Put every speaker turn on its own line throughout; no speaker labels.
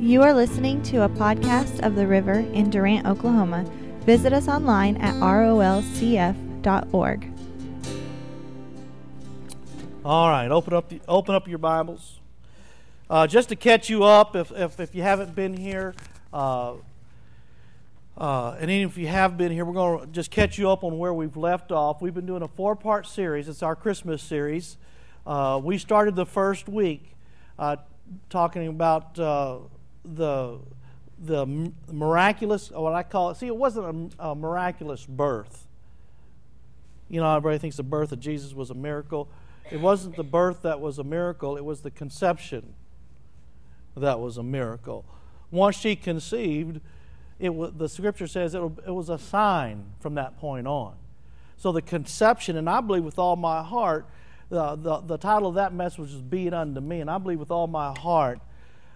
You are listening to a podcast of the river in Durant, Oklahoma. Visit us online at rolcf.org.
All right, open up the, open up your Bibles. Uh, just to catch you up, if, if, if you haven't been here, uh, uh, and even if you have been here, we're going to just catch you up on where we've left off. We've been doing a four part series. It's our Christmas series. Uh, we started the first week uh, talking about uh, the, the miraculous, what I call it. See, it wasn't a, a miraculous birth. You know, everybody thinks the birth of Jesus was a miracle. It wasn't the birth that was a miracle, it was the conception that was a miracle. Once she conceived, it the scripture says it, it was a sign from that point on. So the conception, and I believe with all my heart, the, the, the title of that message is Be It Unto Me. And I believe with all my heart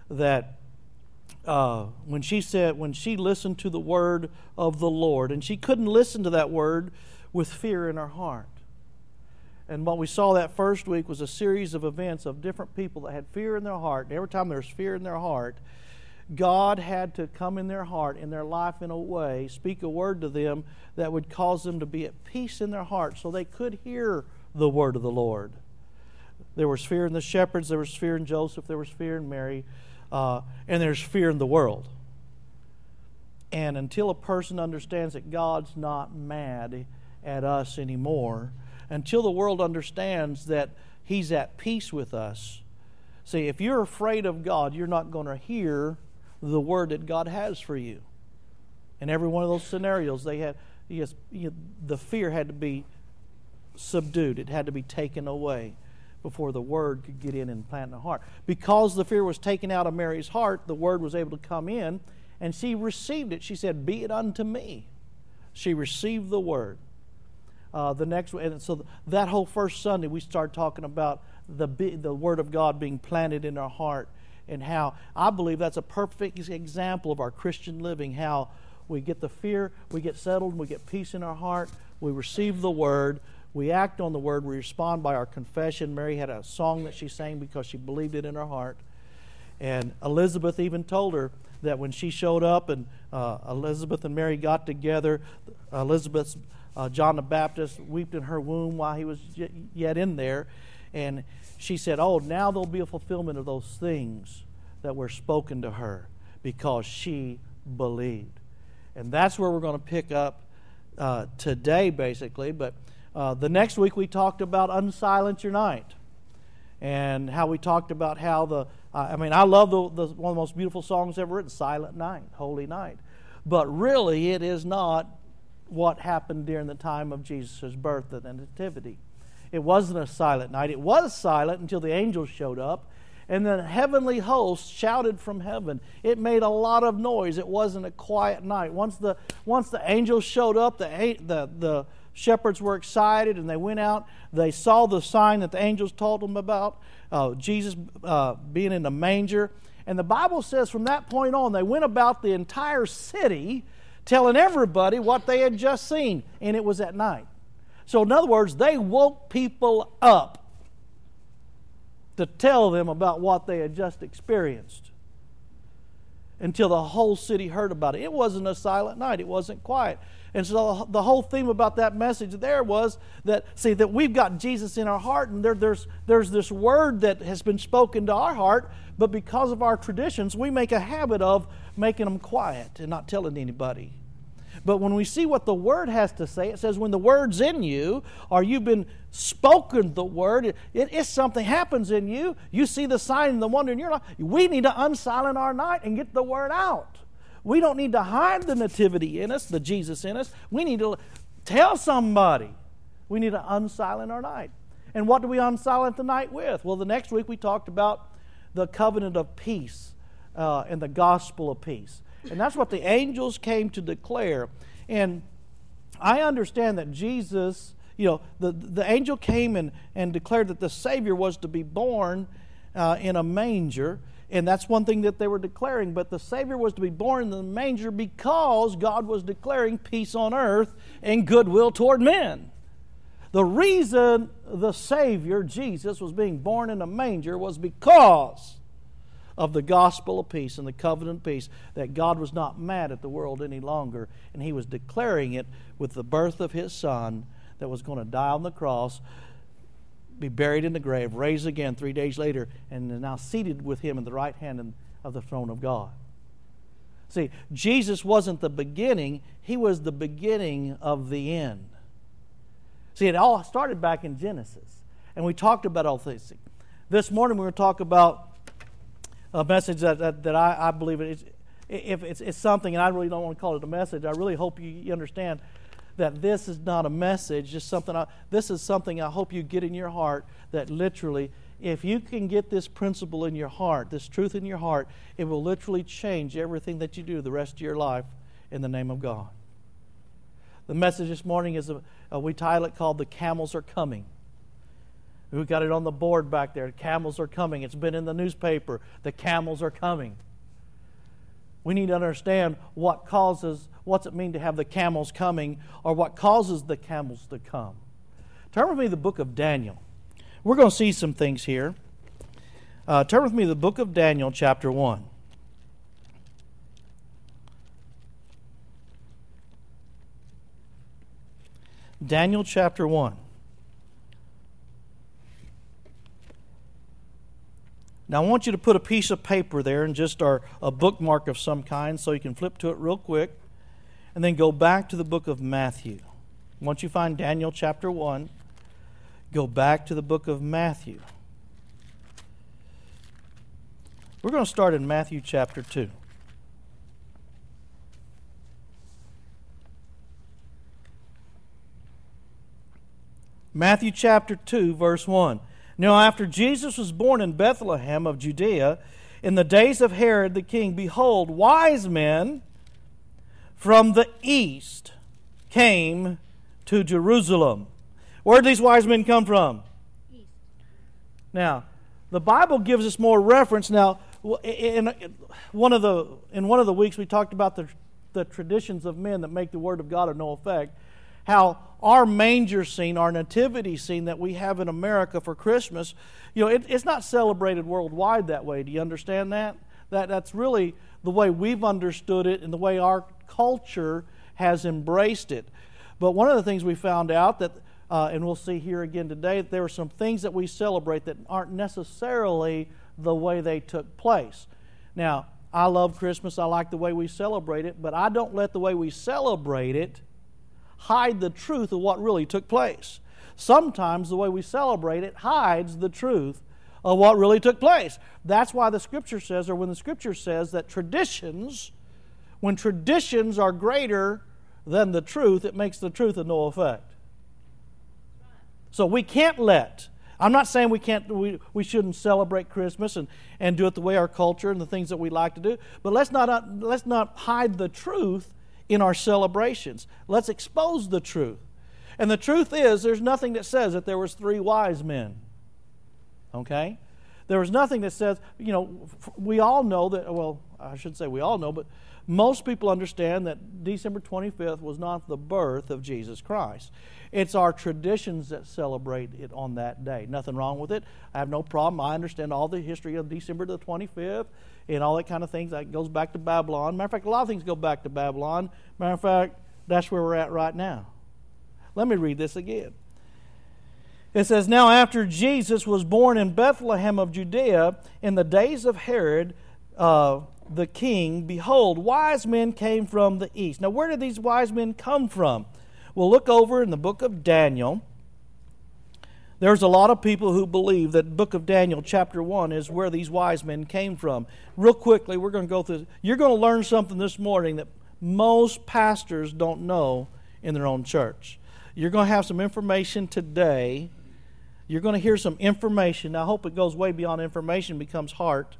that uh, when she said, when she listened to the word of the Lord, and she couldn't listen to that word with fear in her heart. And what we saw that first week was a series of events of different people that had fear in their heart. And every time there's fear in their heart, God had to come in their heart, in their life, in a way, speak a word to them that would cause them to be at peace in their heart so they could hear the word of the Lord. There was fear in the shepherds, there was fear in Joseph, there was fear in Mary, uh, and there's fear in the world. And until a person understands that God's not mad at us anymore, until the world understands that He's at peace with us, see, if you're afraid of God, you're not going to hear the word that God has for you. In every one of those scenarios, they had yes, the fear had to be subdued. It had to be taken away before the word could get in and plant in the heart. Because the fear was taken out of Mary's heart, the word was able to come in, and she received it. She said, "Be it unto me." She received the word. Uh, the next, and so that whole first Sunday, we started talking about the the word of God being planted in our heart and how I believe that's a perfect example of our Christian living, how we get the fear, we get settled, we get peace in our heart, we receive the word, we act on the word, we respond by our confession. Mary had a song that she sang because she believed it in her heart. And Elizabeth even told her that when she showed up and uh, Elizabeth and Mary got together, Elizabeth's uh, John the Baptist wept in her womb while he was yet in there. And she said, Oh, now there'll be a fulfillment of those things that were spoken to her because she believed. And that's where we're going to pick up uh, today, basically. But uh, the next week we talked about Unsilence Your Night and how we talked about how the, uh, I mean, I love the, the, one of the most beautiful songs ever written, Silent Night, Holy Night. But really, it is not what happened during the time of Jesus' birth and nativity. It wasn't a silent night. It was silent until the angels showed up and the heavenly host shouted from heaven. It made a lot of noise. It wasn't a quiet night. Once the once the angels showed up, the the the shepherds were excited and they went out. They saw the sign that the angels told them about, uh, Jesus uh, being in the manger. And the Bible says from that point on, they went about the entire city telling everybody what they had just seen, and it was at night. So, in other words, they woke people up to tell them about what they had just experienced until the whole city heard about it. It wasn't a silent night, it wasn't quiet. And so the whole theme about that message there was that, see, that we've got Jesus in our heart, and there, there's, there's this word that has been spoken to our heart, but because of our traditions, we make a habit of making them quiet and not telling anybody. But when we see what the Word has to say, it says, when the Word's in you, or you've been spoken the Word, it, it, it's something happens in you. You see the sign and the wonder in your life. We need to unsilent our night and get the Word out. We don't need to hide the nativity in us, the Jesus in us. We need to tell somebody. We need to unsilent our night. And what do we unsilent the night with? Well, the next week we talked about the covenant of peace uh, and the gospel of peace. And that's what the angels came to declare. And I understand that Jesus, you know, the, the angel came and, and declared that the Savior was to be born uh, in a manger. And that's one thing that they were declaring. But the Savior was to be born in the manger because God was declaring peace on earth and goodwill toward men. The reason the Savior, Jesus, was being born in a manger was because of the gospel of peace and the covenant peace, that God was not mad at the world any longer, and He was declaring it with the birth of His Son that was going to die on the cross, be buried in the grave, raised again three days later, and is now seated with Him in the right hand of the throne of God. See, Jesus wasn't the beginning, He was the beginning of the end. See, it all started back in Genesis, and we talked about all things. This morning we're going to talk about a message that, that, that I, I believe it is, if it's, it's something, and I really don't want to call it a message, I really hope you understand that this is not a message, just something. I, this is something I hope you get in your heart that literally, if you can get this principle in your heart, this truth in your heart, it will literally change everything that you do the rest of your life in the name of God. The message this morning is a, a we title it called "The Camels Are Coming." We've got it on the board back there. Camels are coming. It's been in the newspaper. The camels are coming. We need to understand what causes, what's it mean to have the camels coming, or what causes the camels to come. Turn with me to the book of Daniel. We're going to see some things here. Uh, turn with me to the book of Daniel, chapter 1. Daniel chapter 1. Now, I want you to put a piece of paper there and just our, a bookmark of some kind so you can flip to it real quick and then go back to the book of Matthew. Once you find Daniel chapter 1, go back to the book of Matthew. We're going to start in Matthew chapter 2. Matthew chapter 2, verse 1. Now, after Jesus was born in Bethlehem of Judea, in the days of Herod the king, behold, wise men from the east came to Jerusalem. Where did these wise men come from? East. Now, the Bible gives us more reference. Now, in one of the in one of the weeks we talked about the the traditions of men that make the word of God of no effect how our manger scene, our nativity scene that we have in America for Christmas, you know, it, it's not celebrated worldwide that way. Do you understand that? That that's really the way we've understood it and the way our culture has embraced it. But one of the things we found out that, uh, and we'll see here again today, that there are some things that we celebrate that aren't necessarily the way they took place. Now, I love Christmas. I like the way we celebrate it, but I don't let the way we celebrate it hide the truth of what really took place. Sometimes the way we celebrate it hides the truth of what really took place. That's why the scripture says, or when the scripture says that traditions, when traditions are greater than the truth, it makes the truth of no effect. So we can't let. I'm not saying we can't we, we shouldn't celebrate Christmas and, and do it the way our culture and the things that we like to do, but let's not uh, let's not hide the truth in our celebrations. Let's expose the truth. And the truth is, there's nothing that says that there was three wise men. Okay? There was nothing that says, you know, we all know that, well, I shouldn't say we all know, but most people understand that December 25th was not the birth of Jesus Christ. It's our traditions that celebrate it on that day. Nothing wrong with it. I have no problem. I understand all the history of December the 25th and all that kind of things. That goes back to Babylon. Matter of fact, a lot of things go back to Babylon. Matter of fact, that's where we're at right now. Let me read this again. It says, Now after Jesus was born in Bethlehem of Judea, in the days of Herod uh, the king, behold, wise men came from the east. Now, where did these wise men come from? We'll look over in the book of Daniel. There's a lot of people who believe that book of Daniel chapter 1 is where these wise men came from. Real quickly, we're going to go through you're going to learn something this morning that most pastors don't know in their own church. You're going to have some information today. You're going to hear some information. I hope it goes way beyond information becomes heart,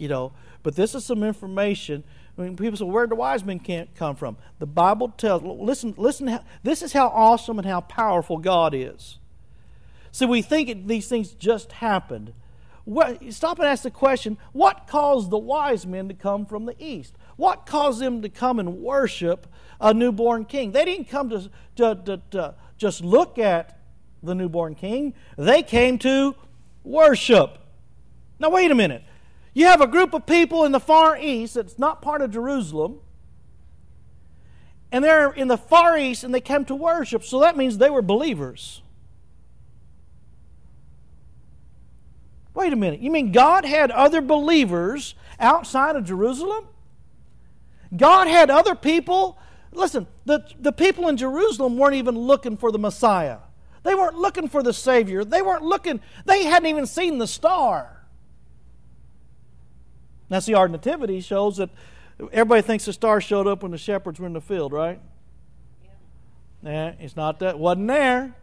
you know, but this is some information I mean, people say, where the wise men can't come from? The Bible tells, listen, listen, this is how awesome and how powerful God is. See, we think these things just happened. What, stop and ask the question what caused the wise men to come from the east? What caused them to come and worship a newborn king? They didn't come to, to, to, to just look at the newborn king, they came to worship. Now, wait a minute. You have a group of people in the Far East that's not part of Jerusalem, and they're in the Far East and they came to worship, so that means they were believers. Wait a minute. You mean God had other believers outside of Jerusalem? God had other people. Listen, the, the people in Jerusalem weren't even looking for the Messiah. They weren't looking for the Savior. They weren't looking, they hadn't even seen the star. Now, see, our nativity shows that everybody thinks the star showed up when the shepherds were in the field, right? Yeah, it's not that. Wasn't there.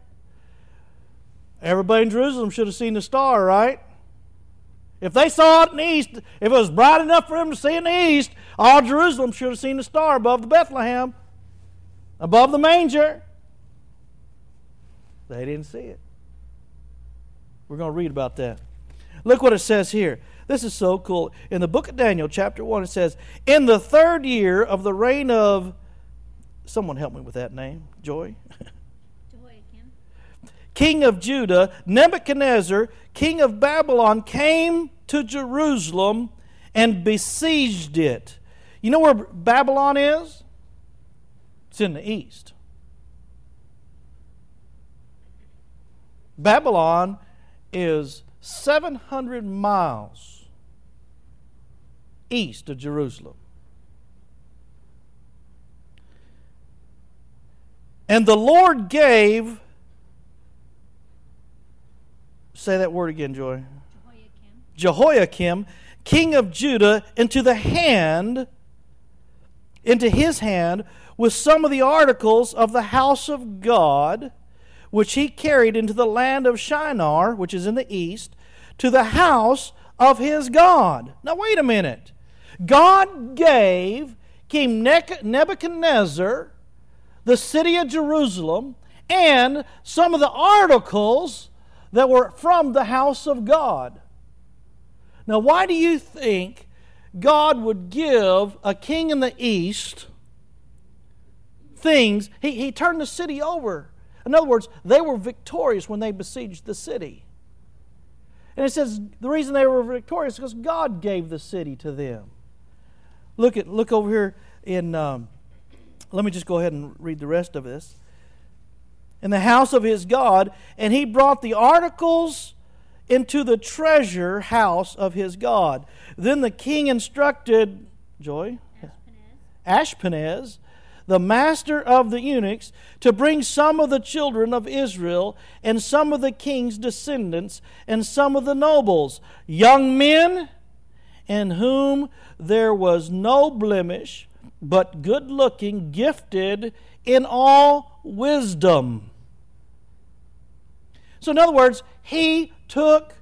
Everybody in Jerusalem should have seen the star, right? If they saw it in the east, if it was bright enough for them to see in the east, all Jerusalem should have seen the star above the Bethlehem, above the manger. They didn't see it. We're going to read about that. Look what it says here. This is so cool. In the book of Daniel, chapter 1, it says, In the third year of the reign of. Someone help me with that name. Joy? king of Judah, Nebuchadnezzar, king of Babylon, came to Jerusalem and besieged it. You know where Babylon is? It's in the east. Babylon is 700 miles east of Jerusalem. And the Lord gave Say that word again, Joy. Jehoiakim. Jehoiakim, king of Judah, into the hand, into his hand, with some of the articles of the house of God, which he carried into the land of Shinar, which is in the east, to the house of his God. Now, wait a minute. God gave King Nebuchadnezzar the city of Jerusalem and some of the articles that were from the house of God. Now, why do you think God would give a king in the east things? He, he turned the city over. In other words, they were victorious when they besieged the city. And it says the reason they were victorious is because God gave the city to them. Look at look over here in. Um, let me just go ahead and read the rest of this in the house of his God, and he brought the articles into the treasure house of his God. Then the king instructed Joy Ashpenaz, the master of the eunuchs, to bring some of the children of Israel and some of the king's descendants and some of the nobles, young men in whom there was no blemish, but good looking, gifted in all wisdom. So, in other words, he took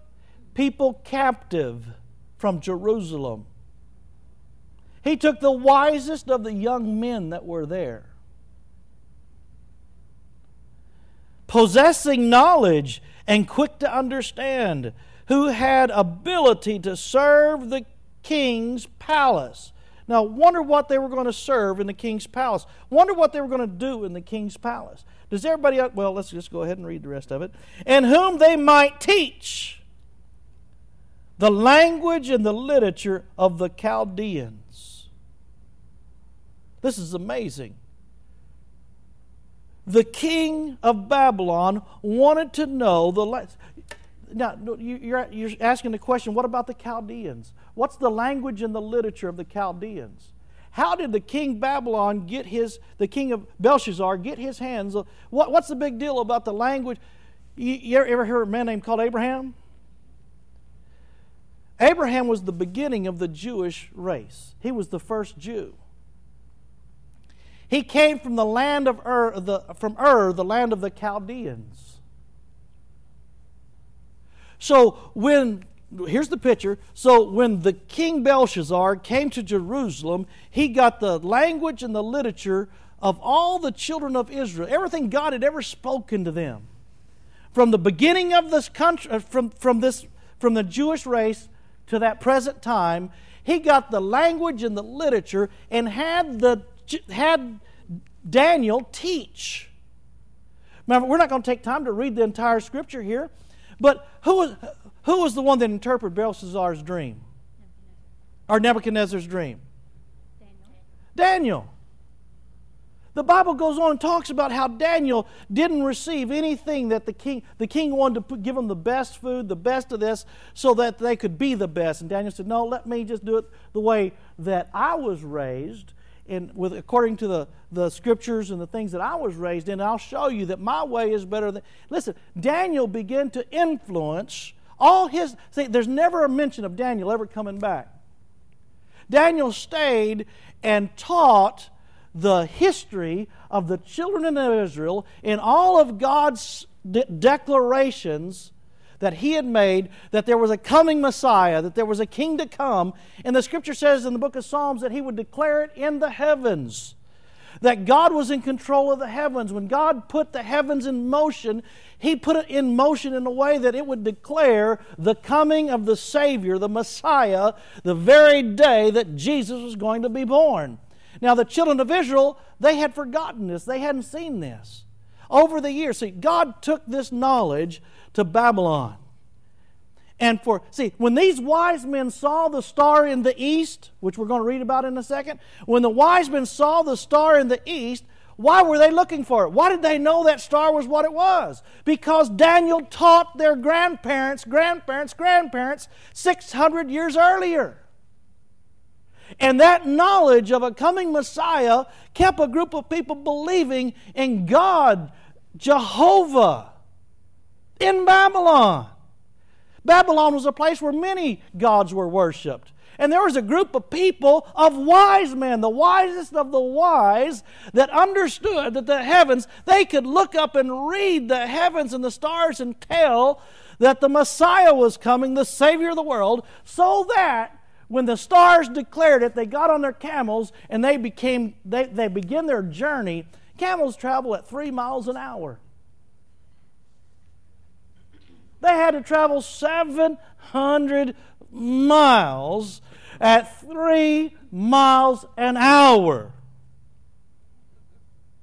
people captive from Jerusalem. He took the wisest of the young men that were there. Possessing knowledge and quick to understand, who had ability to serve the king's palace. Now, wonder what they were going to serve in the king's palace. Wonder what they were going to do in the king's palace. Does everybody, well, let's just go ahead and read the rest of it. And whom they might teach the language and the literature of the Chaldeans. This is amazing. The king of Babylon wanted to know the. Now, you're, you're asking the question what about the Chaldeans? What's the language and the literature of the Chaldeans? How did the king Babylon get his, the king of Belshazzar, get his hands? What, what's the big deal about the language? You, you ever hear a man named called Abraham? Abraham was the beginning of the Jewish race. He was the first Jew. He came from the land of Ur, the, from Ur, the land of the Chaldeans. So when here's the picture. So when the king Belshazzar came to Jerusalem, he got the language and the literature of all the children of Israel, everything God had ever spoken to them. From the beginning of this country, uh, from, from, this, from the Jewish race to that present time, he got the language and the literature and had, the, had Daniel teach. Now, we're not going to take time to read the entire scripture here, but who was, who was the one that interpreted Belshazzar's dream? or Nebuchadnezzar's dream? Daniel. Daniel. The Bible goes on and talks about how Daniel didn't receive anything that the king the king wanted to give him the best food, the best of this, so that they could be the best. And Daniel said, "No, let me just do it the way that I was raised, and with according to the the scriptures and the things that I was raised in. I'll show you that my way is better than." Listen, Daniel began to influence all his. See, there's never a mention of Daniel ever coming back. Daniel stayed and taught the history of the children of Israel in all of God's de- declarations that he had made that there was a coming Messiah, that there was a king to come. And the scripture says in the book of Psalms that he would declare it in the heavens. That God was in control of the heavens. When God put the heavens in motion, he put it in motion in a way that it would declare the coming of the Savior, the Messiah, the very day that Jesus was going to be born. Now, the children of Israel, they had forgotten this, they hadn't seen this. Over the years, see, God took this knowledge to Babylon. And for, see, when these wise men saw the star in the east, which we're going to read about in a second, when the wise men saw the star in the east, why were they looking for it? Why did they know that star was what it was? Because Daniel taught their grandparents, grandparents, grandparents 600 years earlier. And that knowledge of a coming Messiah kept a group of people believing in God, Jehovah, in Babylon. Babylon was a place where many gods were worshiped. And there was a group of people of wise men, the wisest of the wise, that understood that the heavens, they could look up and read the heavens and the stars and tell that the Messiah was coming, the Savior of the world, so that when the stars declared it, they got on their camels and they became they, they begin their journey. Camels travel at three miles an hour. They had to travel 700 miles at three miles an hour.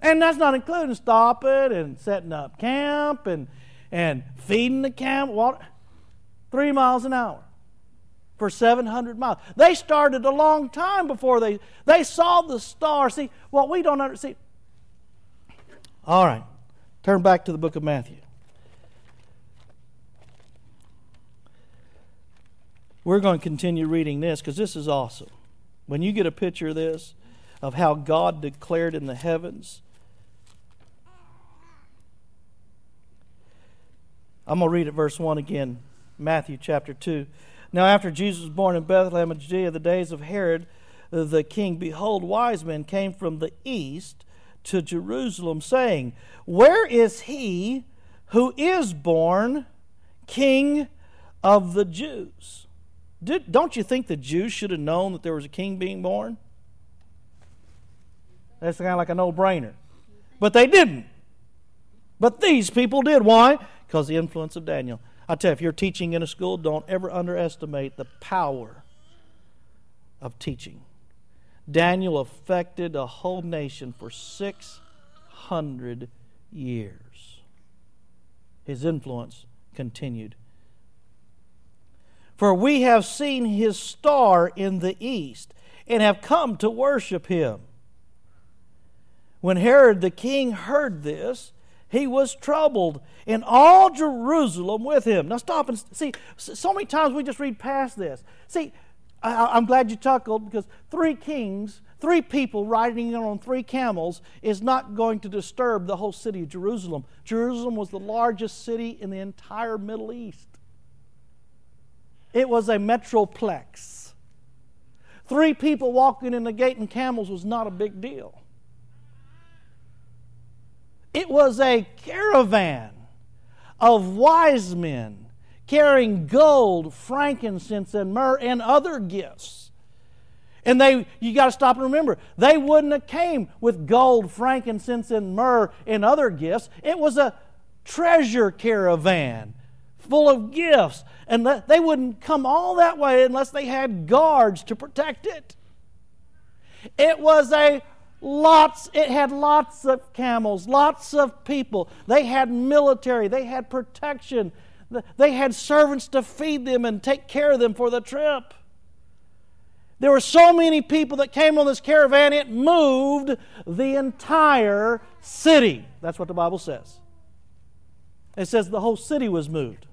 And that's not including stopping and setting up camp and, and feeding the camp. Water. Three miles an hour for 700 miles. They started a long time before they, they saw the star. See, what we don't understand. All right, turn back to the book of Matthew. We're going to continue reading this because this is awesome. When you get a picture of this, of how God declared in the heavens, I'm going to read it, verse 1 again, Matthew chapter 2. Now, after Jesus was born in Bethlehem of Judea, the days of Herod the king, behold, wise men came from the east to Jerusalem, saying, Where is he who is born king of the Jews? Did, don't you think the Jews should have known that there was a king being born? That's kind of like a no brainer. But they didn't. But these people did. Why? Because the influence of Daniel. I tell you, if you're teaching in a school, don't ever underestimate the power of teaching. Daniel affected a whole nation for 600 years. His influence continued. For we have seen his star in the east and have come to worship him. When Herod the king heard this, he was troubled, and all Jerusalem with him. Now stop and see. So many times we just read past this. See, I, am glad you chuckled because three kings, three people riding on three camels is not going to disturb the whole city of Jerusalem. Jerusalem was the largest city in the entire Middle East. It was a metroplex. Three people walking in the gate and camels was not a big deal. It was a caravan of wise men carrying gold, frankincense, and myrrh and other gifts. And they, you got to stop and remember, they wouldn't have came with gold, frankincense, and myrrh and other gifts. It was a treasure caravan full of gifts. And they wouldn't come all that way unless they had guards to protect it. It was a lots it had lots of camels lots of people they had military they had protection they had servants to feed them and take care of them for the trip There were so many people that came on this caravan, it moved the entire city. That's what the Bible says. It says the whole city was moved.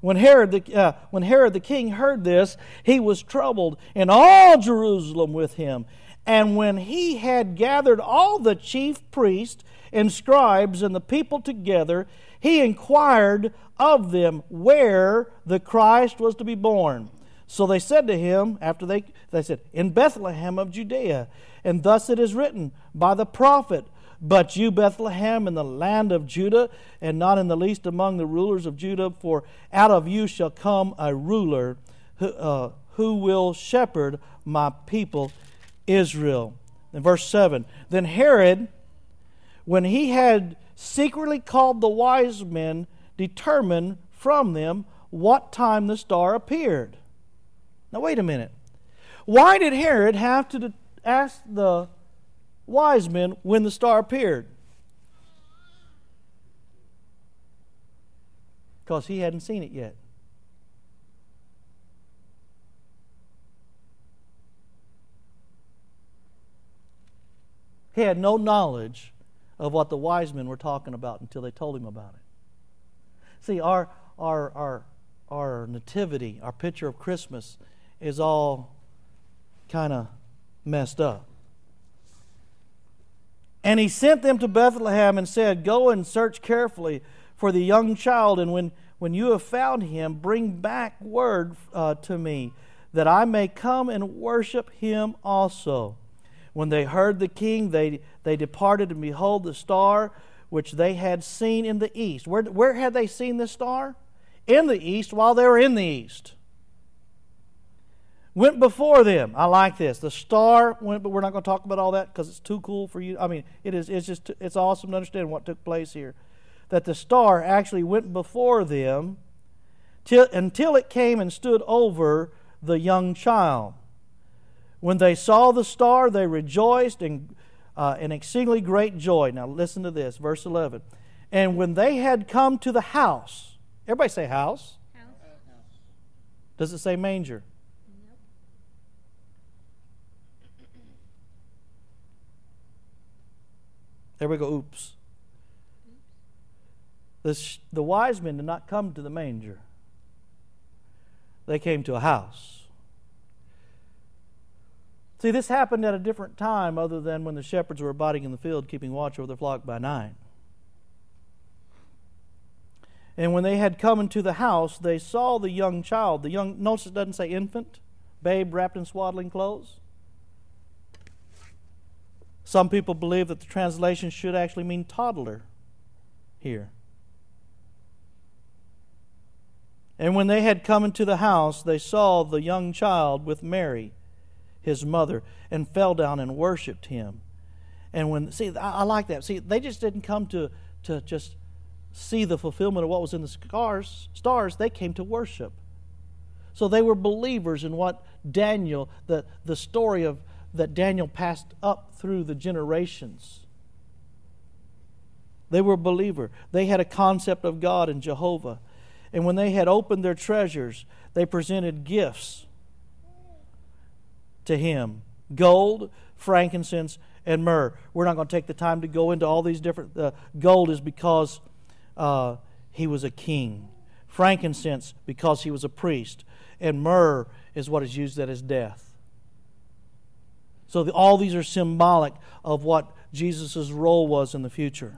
When Herod, the, uh, when Herod the king heard this, he was troubled, and all Jerusalem with him. And when he had gathered all the chief priests and scribes and the people together, he inquired of them where the Christ was to be born. So they said to him, after they, they said, In Bethlehem of Judea. And thus it is written by the prophet, But you, Bethlehem, in the land of Judah, and not in the least among the rulers of Judah, for out of you shall come a ruler who, uh, who will shepherd my people Israel. In verse 7, then Herod, when he had secretly called the wise men, determined from them what time the star appeared. Now, wait a minute. Why did Herod have to ask the wise men when the star appeared? Because he hadn't seen it yet. He had no knowledge of what the wise men were talking about until they told him about it. See, our, our, our, our nativity, our picture of Christmas, is all kind of messed up. And he sent them to Bethlehem and said, Go and search carefully for the young child, and when, when you have found him, bring back word uh, to me, that I may come and worship him also. When they heard the king, they, they departed, and behold, the star which they had seen in the east. Where, where had they seen this star? In the east while they were in the east. Went before them. I like this. The star went, but we're not going to talk about all that because it's too cool for you. I mean, it is. It's just. It's awesome to understand what took place here. That the star actually went before them, till, until it came and stood over the young child. When they saw the star, they rejoiced in, uh, in exceedingly great joy. Now, listen to this, verse 11. And when they had come to the house, everybody say house. House. Does it say manger? There we go, oops. The, the wise men did not come to the manger, they came to a house. See, this happened at a different time other than when the shepherds were abiding in the field, keeping watch over their flock by night. And when they had come into the house, they saw the young child. The young, notice it doesn't say infant, babe wrapped in swaddling clothes. Some people believe that the translation should actually mean toddler here. And when they had come into the house, they saw the young child with Mary his mother, and fell down and worshiped him. And when, see, I, I like that. See, they just didn't come to, to just see the fulfillment of what was in the scars, stars, they came to worship. So they were believers in what Daniel, the, the story of that Daniel passed up through the generations. They were a believer. They had a concept of God and Jehovah. And when they had opened their treasures, they presented gifts to him gold, frankincense, and myrrh. We're not going to take the time to go into all these different. Uh, gold is because uh, he was a king, frankincense because he was a priest, and myrrh is what is used at his death. So the, all these are symbolic of what Jesus' role was in the future.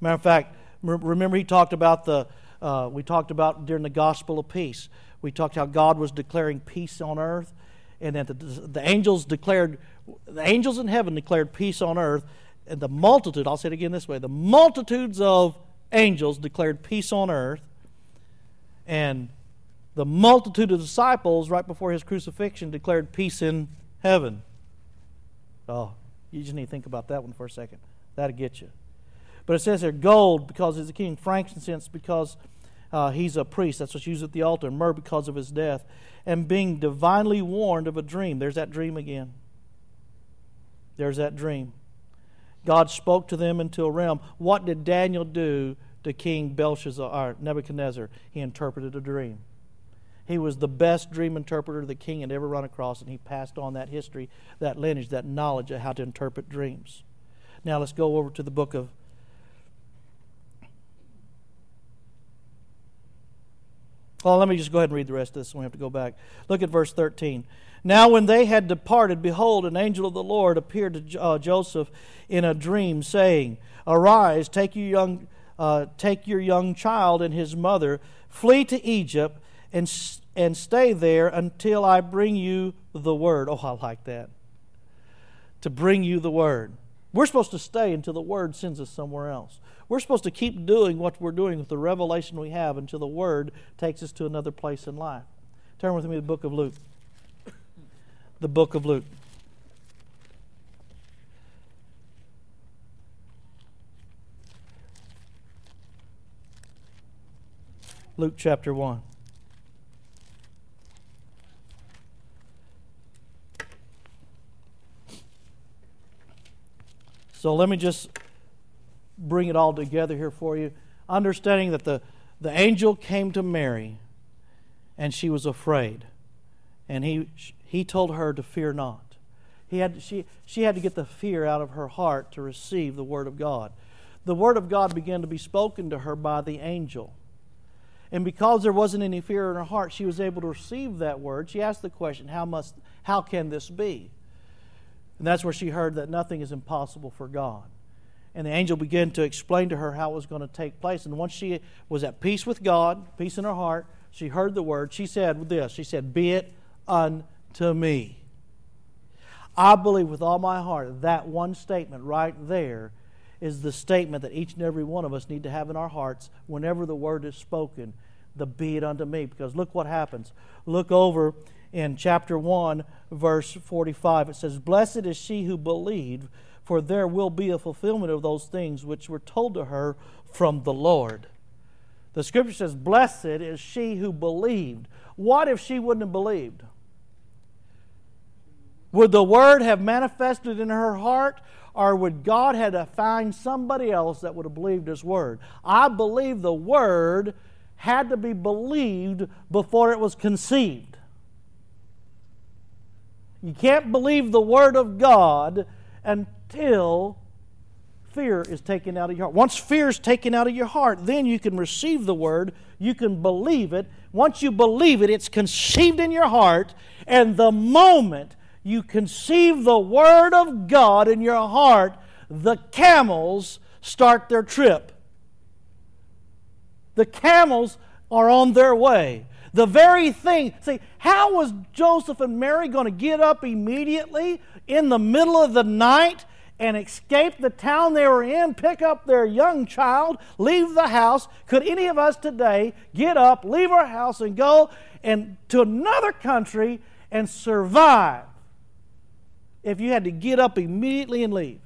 Matter of fact, remember he talked about the. Uh, we talked about during the gospel of peace. We talked how God was declaring peace on earth and that the, the angels declared, the angels in heaven declared peace on earth, and the multitude, I'll say it again this way, the multitudes of angels declared peace on earth, and the multitude of disciples right before his crucifixion declared peace in heaven. Oh, you just need to think about that one for a second. That'll get you. But it says here gold because he's a king, frankincense because uh, he's a priest. That's what's used at the altar. Myrrh because of his death. And being divinely warned of a dream. There's that dream again. There's that dream. God spoke to them into a realm. What did Daniel do to King Belshazzar, Nebuchadnezzar? He interpreted a dream. He was the best dream interpreter the king had ever run across, and he passed on that history, that lineage, that knowledge of how to interpret dreams. Now let's go over to the book of Well, let me just go ahead and read the rest of this, and we have to go back. Look at verse 13. Now, when they had departed, behold, an angel of the Lord appeared to uh, Joseph in a dream, saying, Arise, take your young, uh, take your young child and his mother, flee to Egypt, and and stay there until I bring you the word. Oh, I like that. To bring you the word. We're supposed to stay until the word sends us somewhere else. We're supposed to keep doing what we're doing with the revelation we have until the Word takes us to another place in life. Turn with me to the book of Luke. The book of Luke. Luke chapter 1. So let me just bring it all together here for you. Understanding that the, the angel came to Mary and she was afraid. And he, he told her to fear not. He had, she, she had to get the fear out of her heart to receive the Word of God. The Word of God began to be spoken to her by the angel. And because there wasn't any fear in her heart, she was able to receive that word. She asked the question, How, must, how can this be? And that's where she heard that nothing is impossible for God. And the angel began to explain to her how it was going to take place. And once she was at peace with God, peace in her heart, she heard the word. She said this She said, Be it unto me. I believe with all my heart that one statement right there is the statement that each and every one of us need to have in our hearts whenever the word is spoken the be it unto me. Because look what happens. Look over in chapter 1, verse 45. It says, Blessed is she who believed for there will be a fulfillment of those things which were told to her from the Lord. The scripture says, Blessed is she who believed. What if she wouldn't have believed? Would the word have manifested in her heart, or would God have to find somebody else that would have believed his word? I believe the word had to be believed before it was conceived. You can't believe the word of God until fear is taken out of your heart. Once fear is taken out of your heart, then you can receive the word, you can believe it. Once you believe it, it's conceived in your heart, and the moment you conceive the word of God in your heart, the camels start their trip. The camels are on their way. The very thing, see, how was Joseph and Mary going to get up immediately in the middle of the night and escape the town they were in, pick up their young child, leave the house? Could any of us today get up, leave our house, and go and to another country and survive if you had to get up immediately and leave?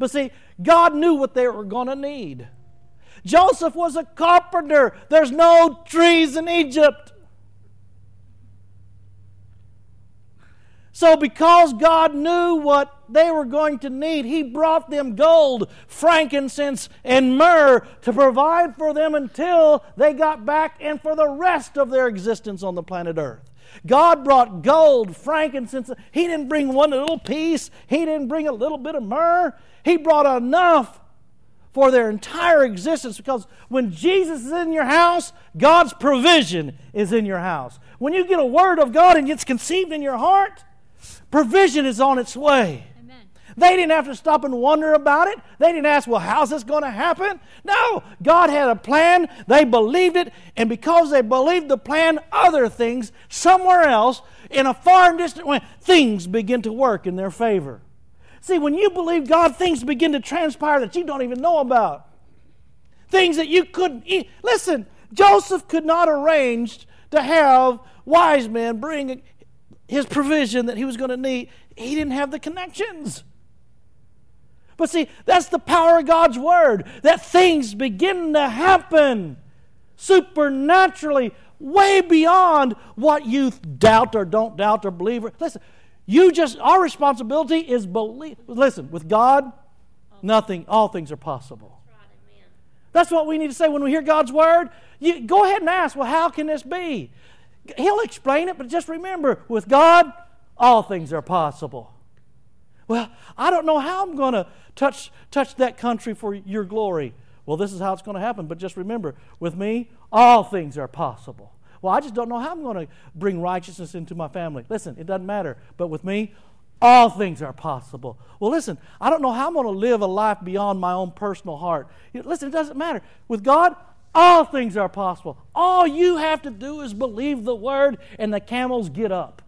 But see, God knew what they were going to need. Joseph was a carpenter. There's no trees in Egypt. So, because God knew what they were going to need, He brought them gold, frankincense, and myrrh to provide for them until they got back and for the rest of their existence on the planet Earth. God brought gold, frankincense. He didn't bring one little piece, He didn't bring a little bit of myrrh. He brought enough for their entire existence because when Jesus is in your house, God's provision is in your house. When you get a word of God and it's conceived in your heart, provision is on its way. Amen. They didn't have to stop and wonder about it. They didn't ask, well, how's this going to happen? No, God had a plan. They believed it. And because they believed the plan, other things somewhere else in a far and distant way, things begin to work in their favor. See, when you believe God, things begin to transpire that you don't even know about. Things that you couldn't eat. Listen, Joseph could not arrange to have wise men bring his provision that he was going to need. He didn't have the connections. But see, that's the power of God's word that things begin to happen supernaturally, way beyond what you doubt or don't doubt or believe. Listen, you just, our responsibility is believe. Listen, with God, nothing, all things are possible. That's what we need to say when we hear God's word. You, go ahead and ask, well, how can this be? He'll explain it, but just remember, with God, all things are possible. Well, I don't know how I'm going to touch, touch that country for your glory. Well, this is how it's going to happen, but just remember, with me, all things are possible. Well, I just don't know how I'm going to bring righteousness into my family. Listen, it doesn't matter. But with me, all things are possible. Well, listen, I don't know how I'm going to live a life beyond my own personal heart. Listen, it doesn't matter. With God, all things are possible. All you have to do is believe the word, and the camels get up.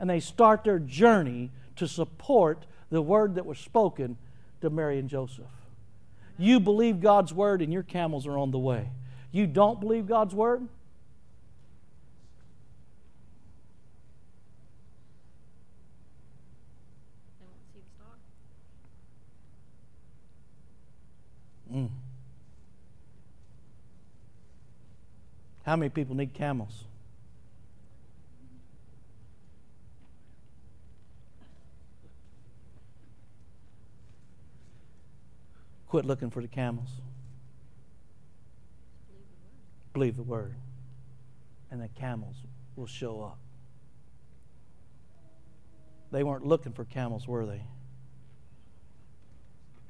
And they start their journey to support the word that was spoken to Mary and Joseph. You believe God's word, and your camels are on the way. You don't believe God's word? Mm. How many people need camels? Quit looking for the camels. Believe the word. And the camels will show up. They weren't looking for camels, were they?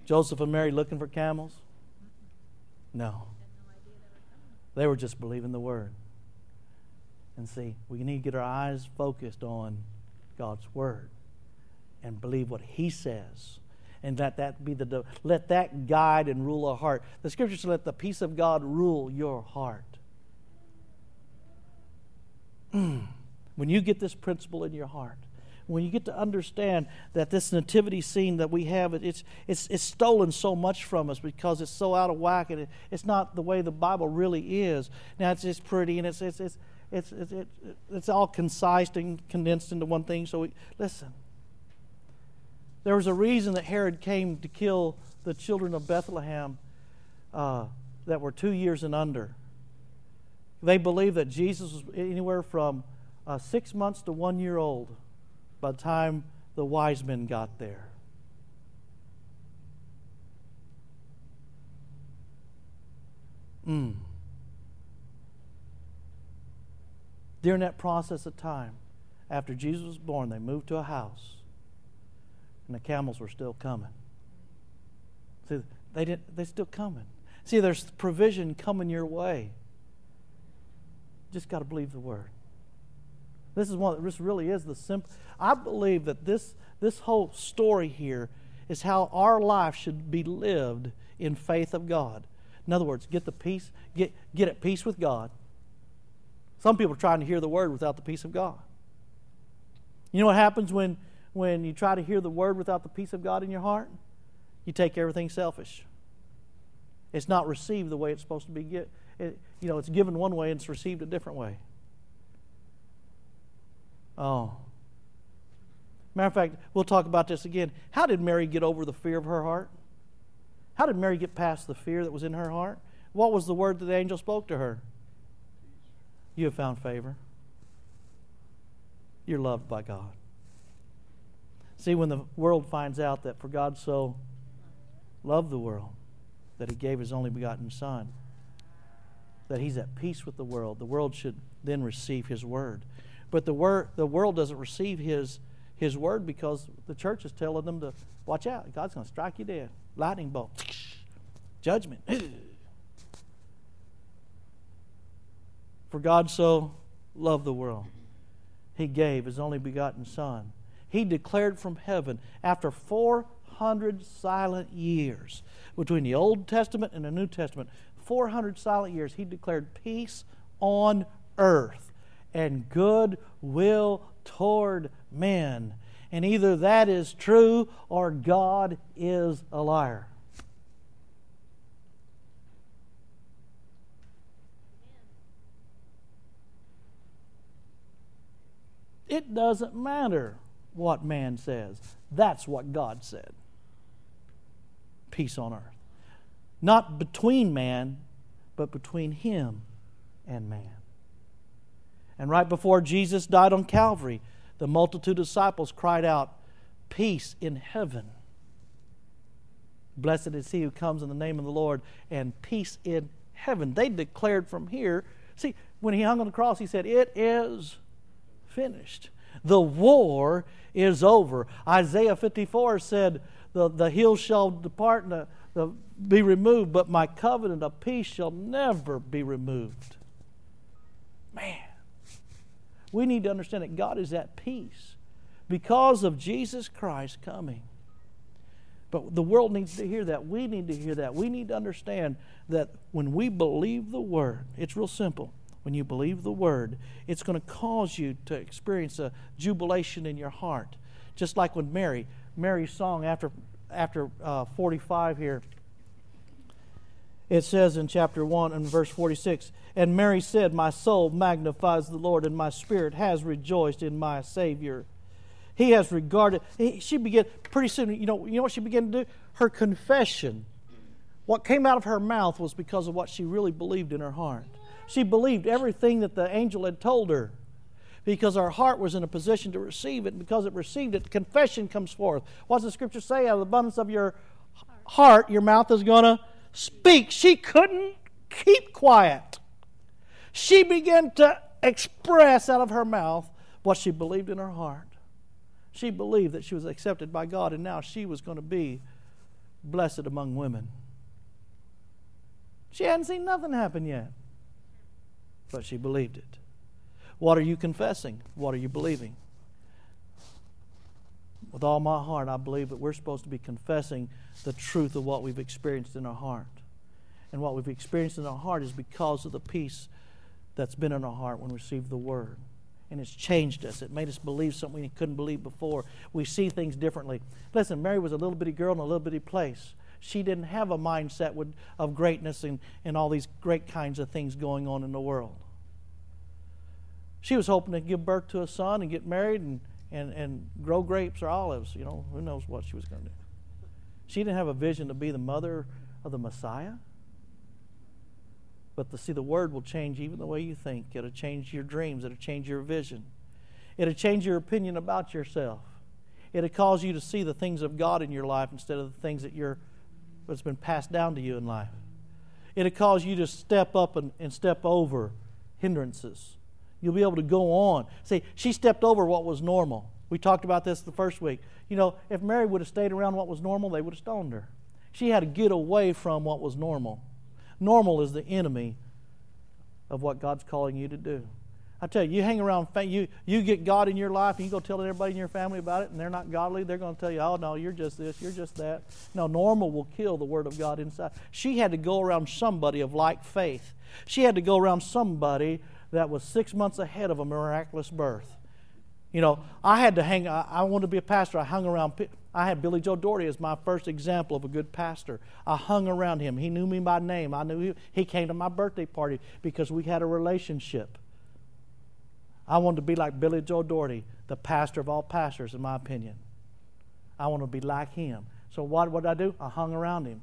Joseph and Mary looking for camels? No. They were just believing the word. And see, we need to get our eyes focused on God's word and believe what He says. And let that be the let that guide and rule our heart. The scripture says, "Let the peace of God rule your heart." when you get this principle in your heart, when you get to understand that this nativity scene that we have, it's, it's, it's stolen so much from us because it's so out of whack and it, it's not the way the Bible really is. Now, it's just pretty and it's, it's, it's, it's, it's, it's, all concise and condensed into one thing. So, we, listen. There was a reason that Herod came to kill the children of Bethlehem uh, that were two years and under. They believed that Jesus was anywhere from uh, six months to one year old by the time the wise men got there. Mm. During that process of time, after Jesus was born, they moved to a house, and the camels were still coming. See, they didn't. They're still coming. See, there's provision coming your way. Just got to believe the word. This is one. This really is the simple. I believe that this this whole story here is how our life should be lived in faith of God. In other words, get the peace, get get at peace with God. Some people are trying to hear the word without the peace of God. You know what happens when when you try to hear the word without the peace of God in your heart? You take everything selfish. It's not received the way it's supposed to be. Get, it, you know, it's given one way and it's received a different way. Oh. Matter of fact, we'll talk about this again. How did Mary get over the fear of her heart? How did Mary get past the fear that was in her heart? What was the word that the angel spoke to her? You have found favor. You're loved by God. See, when the world finds out that for God so loved the world that he gave his only begotten Son, that he's at peace with the world, the world should then receive his word. But the, word, the world doesn't receive his, his word because the church is telling them to watch out. God's going to strike you dead. Lightning bolt. Judgment. For God so loved the world, he gave his only begotten Son. He declared from heaven after 400 silent years between the Old Testament and the New Testament, 400 silent years, he declared peace on earth and good will toward men. And either that is true or God is a liar. It doesn't matter what man says. That's what God said. Peace on earth. Not between man, but between him and man. And right before Jesus died on Calvary, the multitude of disciples cried out, Peace in heaven. Blessed is he who comes in the name of the Lord, and peace in heaven. They declared from here. See, when he hung on the cross, he said, It is finished. The war is over. Isaiah 54 said, The, the hills shall depart and the, the, be removed, but my covenant of peace shall never be removed. Man, we need to understand that God is at peace because of Jesus Christ coming. But the world needs to hear that. We need to hear that. We need to understand that when we believe the Word, it's real simple. When you believe the Word, it's going to cause you to experience a jubilation in your heart. Just like when Mary, Mary's song after, after uh, 45 here, it says in chapter 1 and verse 46 And Mary said, My soul magnifies the Lord, and my spirit has rejoiced in my Savior he has regarded. He, she began pretty soon. You know, you know what she began to do? Her confession. What came out of her mouth was because of what she really believed in her heart. She believed everything that the angel had told her because our heart was in a position to receive it. And because it received it, confession comes forth. What does the scripture say? Out of the abundance of your heart, your mouth is going to speak. She couldn't keep quiet. She began to express out of her mouth what she believed in her heart. She believed that she was accepted by God, and now she was going to be blessed among women. She hadn't seen nothing happen yet, but she believed it. What are you confessing? What are you believing? With all my heart, I believe that we're supposed to be confessing the truth of what we've experienced in our heart. And what we've experienced in our heart is because of the peace that's been in our heart when we received the Word and it's changed us. It made us believe something we couldn't believe before. We see things differently. Listen, Mary was a little bitty girl in a little bitty place. She didn't have a mindset with, of greatness and, and all these great kinds of things going on in the world. She was hoping to give birth to a son and get married and, and, and grow grapes or olives. You know, who knows what she was going to do. She didn't have a vision to be the mother of the Messiah. But to see, the Word will change even the way you think. It'll change your dreams. It'll change your vision. It'll change your opinion about yourself. It'll cause you to see the things of God in your life instead of the things that you're, that's been passed down to you in life. It'll cause you to step up and, and step over hindrances. You'll be able to go on. See, she stepped over what was normal. We talked about this the first week. You know, if Mary would have stayed around what was normal, they would have stoned her. She had to get away from what was normal. Normal is the enemy of what God's calling you to do. I tell you, you hang around, you, you get God in your life, and you go tell everybody in your family about it, and they're not godly, they're going to tell you, oh, no, you're just this, you're just that. No, normal will kill the Word of God inside. She had to go around somebody of like faith. She had to go around somebody that was six months ahead of a miraculous birth. You know, I had to hang, I, wanted to be a pastor. I hung around I had Billy Joe Daugherty as my first example of a good pastor. I hung around him. He knew me by name. I knew he, he came to my birthday party because we had a relationship. I wanted to be like Billy Joe Daugherty, the pastor of all pastors, in my opinion. I want to be like him. So what did I do? I hung around him.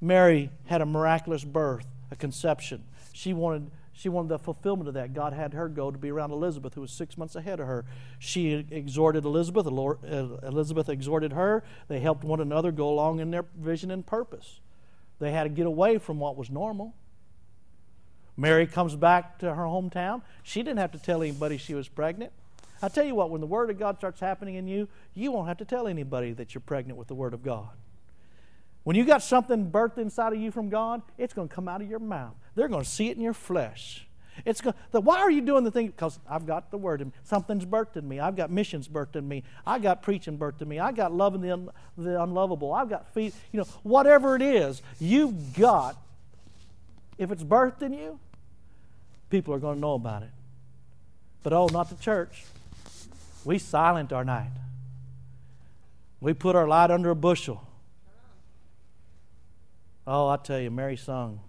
Mary had a miraculous birth, a conception. She wanted she wanted the fulfillment of that. God had her go to be around Elizabeth, who was six months ahead of her. She exhorted Elizabeth. Uh, Elizabeth exhorted her. They helped one another go along in their vision and purpose. They had to get away from what was normal. Mary comes back to her hometown. She didn't have to tell anybody she was pregnant. I tell you what, when the Word of God starts happening in you, you won't have to tell anybody that you're pregnant with the Word of God. When you got something birthed inside of you from God, it's going to come out of your mouth. They're going to see it in your flesh. It's going. The, why are you doing the thing? Because I've got the word in me. Something's birthed in me. I've got missions birthed in me. I got preaching birthed in me. I got loving the, un, the unlovable. I've got feet. You know, whatever it is, you've got. If it's birthed in you, people are going to know about it. But oh, not the church. We silent our night. We put our light under a bushel. Oh, I tell you, Mary sung.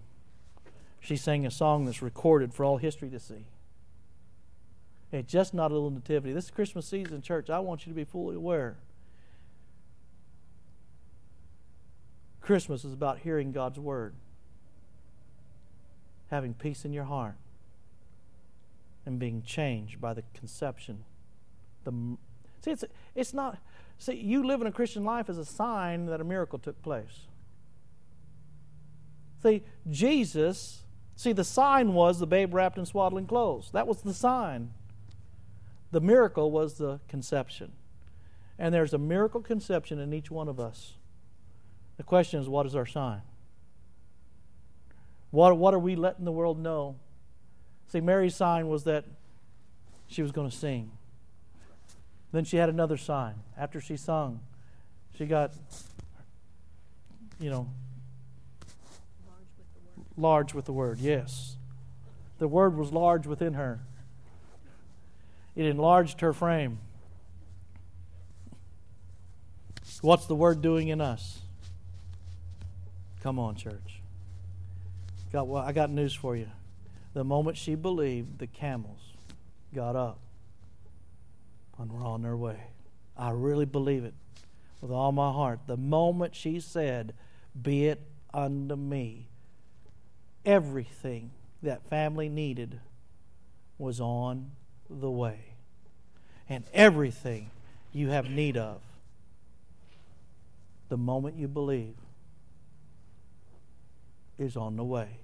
She sang a song that's recorded for all history to see. It's just not a little nativity. This Christmas season, church, I want you to be fully aware. Christmas is about hearing God's word, having peace in your heart, and being changed by the conception. The see, it's it's not See, you living a Christian life is a sign that a miracle took place. See, Jesus, see, the sign was the babe wrapped in swaddling clothes. That was the sign. The miracle was the conception. And there's a miracle conception in each one of us. The question is, what is our sign? What, what are we letting the world know? See, Mary's sign was that she was going to sing. Then she had another sign. After she sung, she got, you know, large with the word. Large with the word, yes. The word was large within her, it enlarged her frame. What's the word doing in us? Come on, church. Got, well, I got news for you. The moment she believed, the camels got up and were on their way. I really believe it with all my heart. The moment she said, Be it unto me, everything that family needed was on the way. And everything you have need of, the moment you believe, is on the way.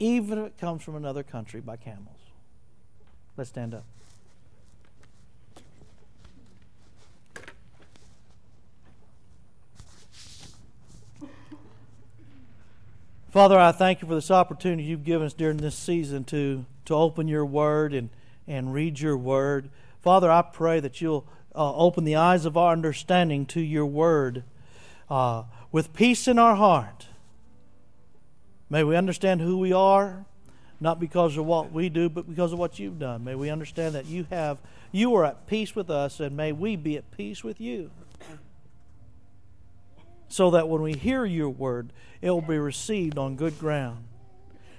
Even if it comes from another country by camels. Let's stand up. Father, I thank you for this opportunity you've given us during this season to, to open your word and, and read your word. Father, I pray that you'll uh, open the eyes of our understanding to your word uh, with peace in our heart. May we understand who we are, not because of what we do, but because of what you've done. May we understand that you have you are at peace with us, and may we be at peace with you so that when we hear your word, it will be received on good ground.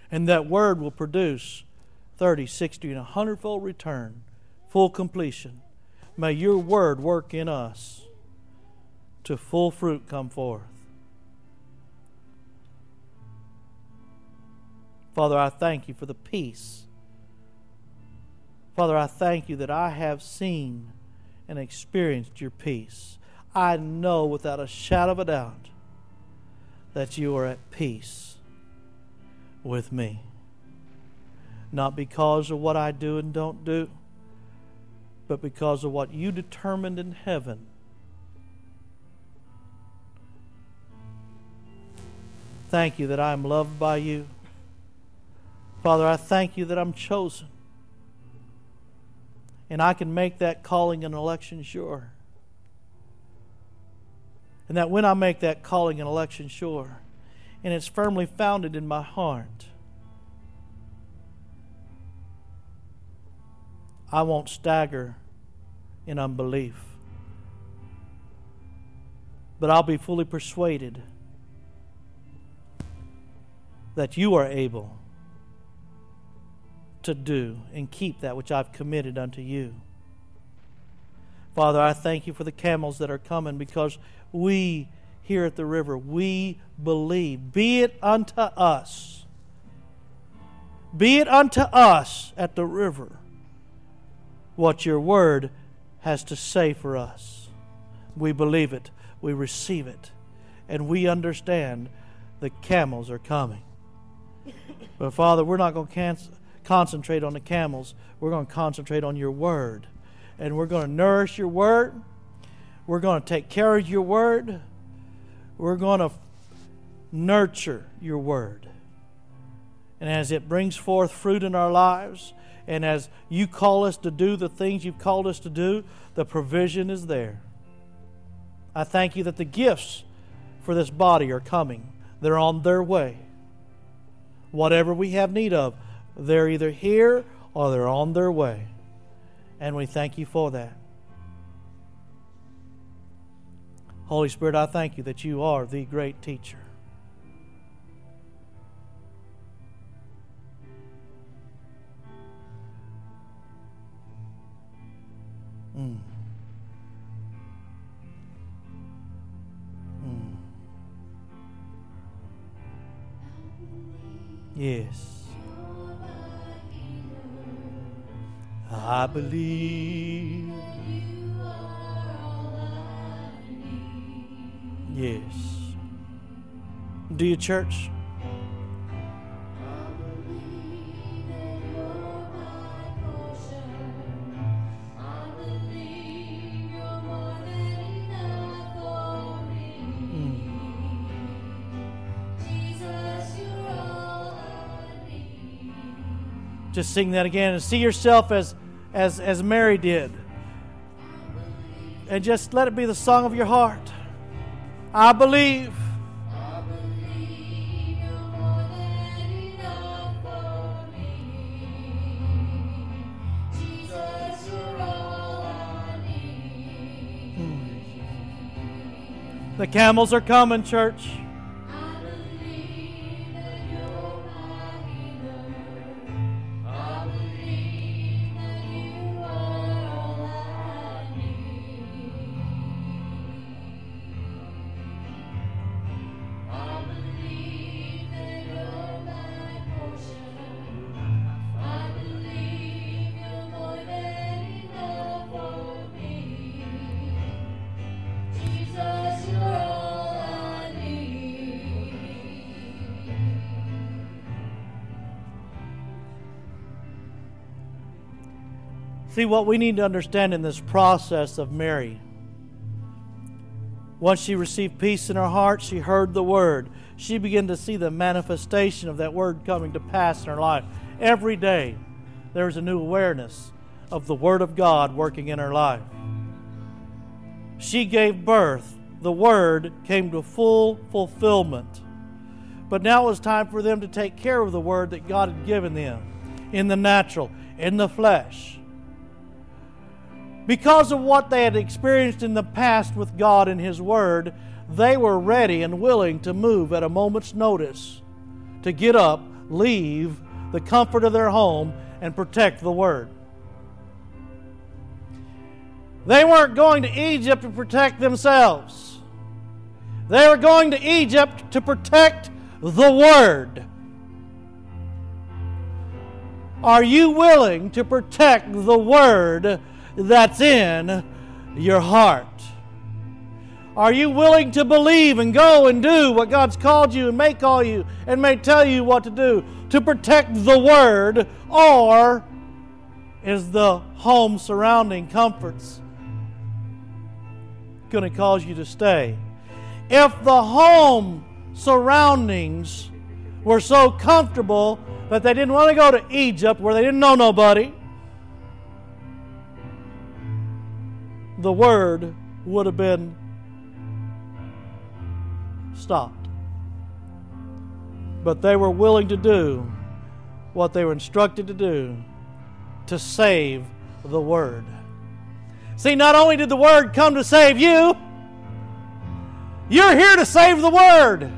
And that word will produce 30, 60, and a hundredfold return, full completion. May your word work in us to full fruit come forth. Father, I thank you for the peace. Father, I thank you that I have seen and experienced your peace. I know without a shadow of a doubt that you are at peace with me. Not because of what I do and don't do, but because of what you determined in heaven. Thank you that I am loved by you. Father, I thank you that I'm chosen. And I can make that calling and election sure. And that when I make that calling and election sure, and it's firmly founded in my heart, I won't stagger in unbelief. But I'll be fully persuaded that you are able to do and keep that which I've committed unto you. Father, I thank you for the camels that are coming because we here at the river, we believe. Be it unto us. Be it unto us at the river what your word has to say for us. We believe it, we receive it, and we understand the camels are coming. But Father, we're not going to concentrate on the camels, we're going to concentrate on your word. And we're going to nourish your word we're going to take care of your word. We're going to nurture your word. And as it brings forth fruit in our lives, and as you call us to do the things you've called us to do, the provision is there. I thank you that the gifts for this body are coming, they're on their way. Whatever we have need of, they're either here or they're on their way. And we thank you for that. Holy Spirit, I thank you that you are the great teacher. Mm. Mm. Yes. I believe. Yes. Do you, church? Just sing that again and see yourself as, as, as Mary did. And just let it be the song of your heart. I believe. The camels are coming, church. See, what we need to understand in this process of Mary, once she received peace in her heart, she heard the word. She began to see the manifestation of that word coming to pass in her life. Every day, there is a new awareness of the word of God working in her life. She gave birth. The word came to full fulfillment. But now it was time for them to take care of the word that God had given them in the natural, in the flesh because of what they had experienced in the past with God and His Word, they were ready and willing to move at a moment's notice to get up, leave the comfort of their home, and protect the Word. They weren't going to Egypt to protect themselves. They were going to Egypt to protect the Word. Are you willing to protect the Word that's in your heart. Are you willing to believe and go and do what God's called you and may call you and may tell you what to do to protect the Word, or is the home surrounding comforts going to cause you to stay? If the home surroundings were so comfortable that they didn't want to go to Egypt where they didn't know nobody, the word would have been stopped. But they were willing to do what they were instructed to do to save the word. See, not only did the word come to save you, you're here to save the word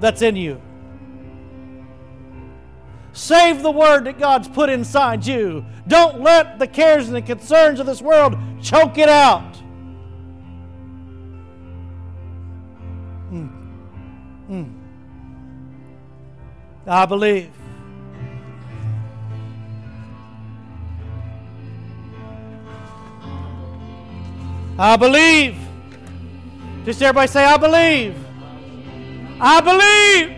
that's in you. Save the word that God's put inside you. Don't let the cares and the concerns of this world choke it out. Mm. Mm. I believe. I believe. Just everybody say, I believe. I believe.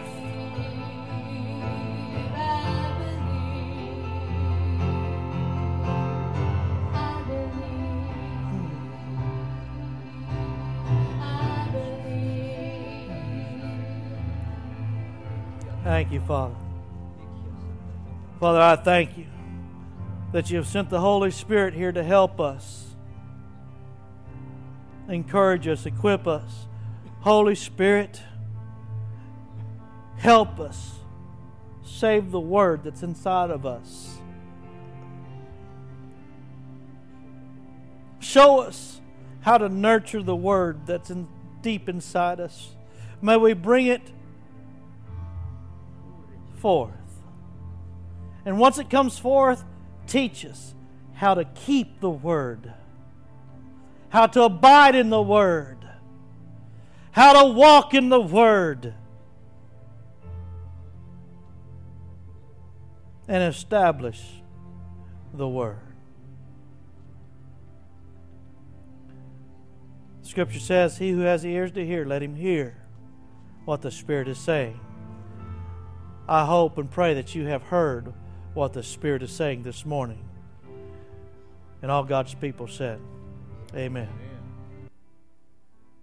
Thank you, Father. Father, I thank you that you have sent the Holy Spirit here to help us, encourage us, equip us. Holy Spirit, help us save the word that's inside of us. Show us how to nurture the word that's in, deep inside us. May we bring it forth. And once it comes forth, teach us how to keep the word, how to abide in the Word, how to walk in the Word, and establish the Word. Scripture says, He who has ears to hear, let him hear what the Spirit is saying. I hope and pray that you have heard what the Spirit is saying this morning. And all God's people said, Amen.